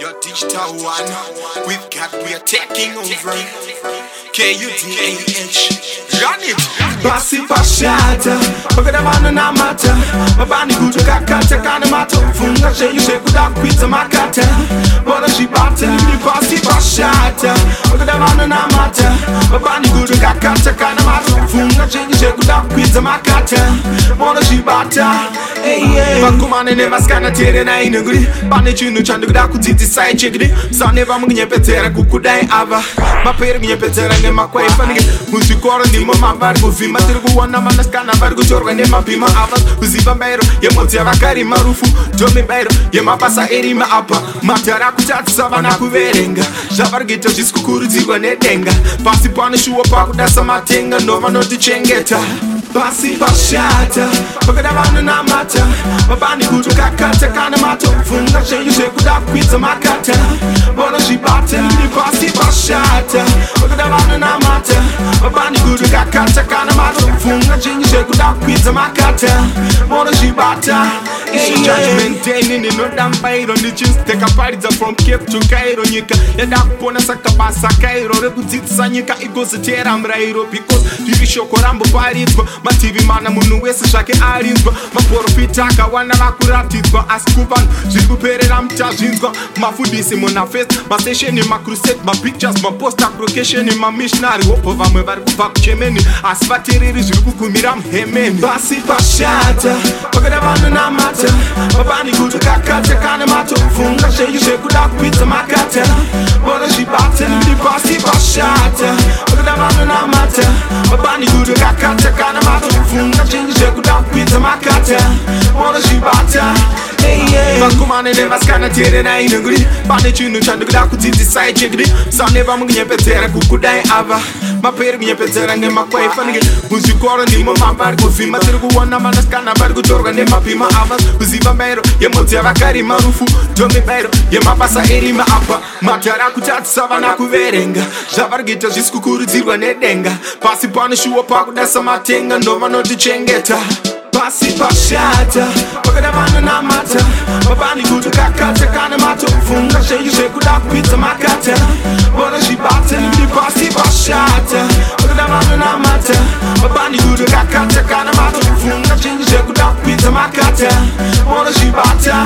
your digital one. We've got, we're taking over. KUDAH, run it. Basi pashata, pakada mano na mata Mabani gudu kakata kana mata Funga cheio, chego da quita macata Bora chibata, basi pashata Pakada mano na mata Mabani gudu kakata kana mata Funga cheio, chego da quita macata Bora chibata vakomana nevasikana teerenai nekudi pane chinhu chandikuda kudzidzisai chekudi musane vamunyepedzera kukudai ava maperi kunyepedzera nemakwai fanike muzvikoro ndimo mavari kuvhima tiri kuona vanasikana vari kutorwa nemabhima ava kuziva mbayiro yemodzi yavakari marufu tome mbayiro yemabasa erima apa madhara akutadzisa vana kuverenga zvavari kuita zvisi kukurudzirwa nedenga pasi pano shuwo pakudasa matenga novanotichengeta pasi pashata pakada vanhu namata mabani kutokakata kana matofunga chenyu zvekuda kwidza makata vona zvibata pasi pashata pakada vanhu namata mabani kutokakata kana matofunga chenyu zvekuda kwidza makata vona zvibata, zvibata ichijudgmentaini ndinoda mbairo ndichiziteka from cape to cairo nyika yada kupona saka basa cairo rekudzidzisa nyika igozoteera murayiro because riri shoko ramboparidzwa mativi mana munhu wese zvake aridzwa maprofita akawana vakuratidzwa asi kuvanhu zviri kuperera mutazvinzwa mafundisi munafest masesheni macrusade mapictures maposta procationi mamissionary hopo vamwe vari kubva kuchemeni asi vateereri zviri kukumira muhemeni vasi pashata pakada vanhu namati makatela mapani kuti kakatya kane matofunga zveizve kuda kupidza makatela bora zvibatsera ndipasi pashata vakuda vanonamata mapani kuti kakatya kane matofunga zveizve kuda kupidza makatela bora zvibata vakumane nevasikana tererai nengudi pane chinhu chandikuda kudzidzisai chekudi musanevamungenyepedzera kukudai ava maperi kunyepedzera nemakwai fanenge muzvikoro ndimo mamba ari kuvhima tiri kuwana vanasikana vari kutorwa nemapima avas kuziva mbayiro yemodzi yavakarima rufu tome bayiro yemabasa erima apa madhara akutadzisa vana kuverenga zvavari kuita zvisi kukurudzirwa nedenga pasi pano shuwo pakudasa matenga ndovanotichengeta pasi pashata pakada vanonamata mapani kutokakata kana matofunga zvenyu zvekuda kupidza makata vanhuri vakakata kana matofunga chinhu zvekuda kupinza makata monozvibata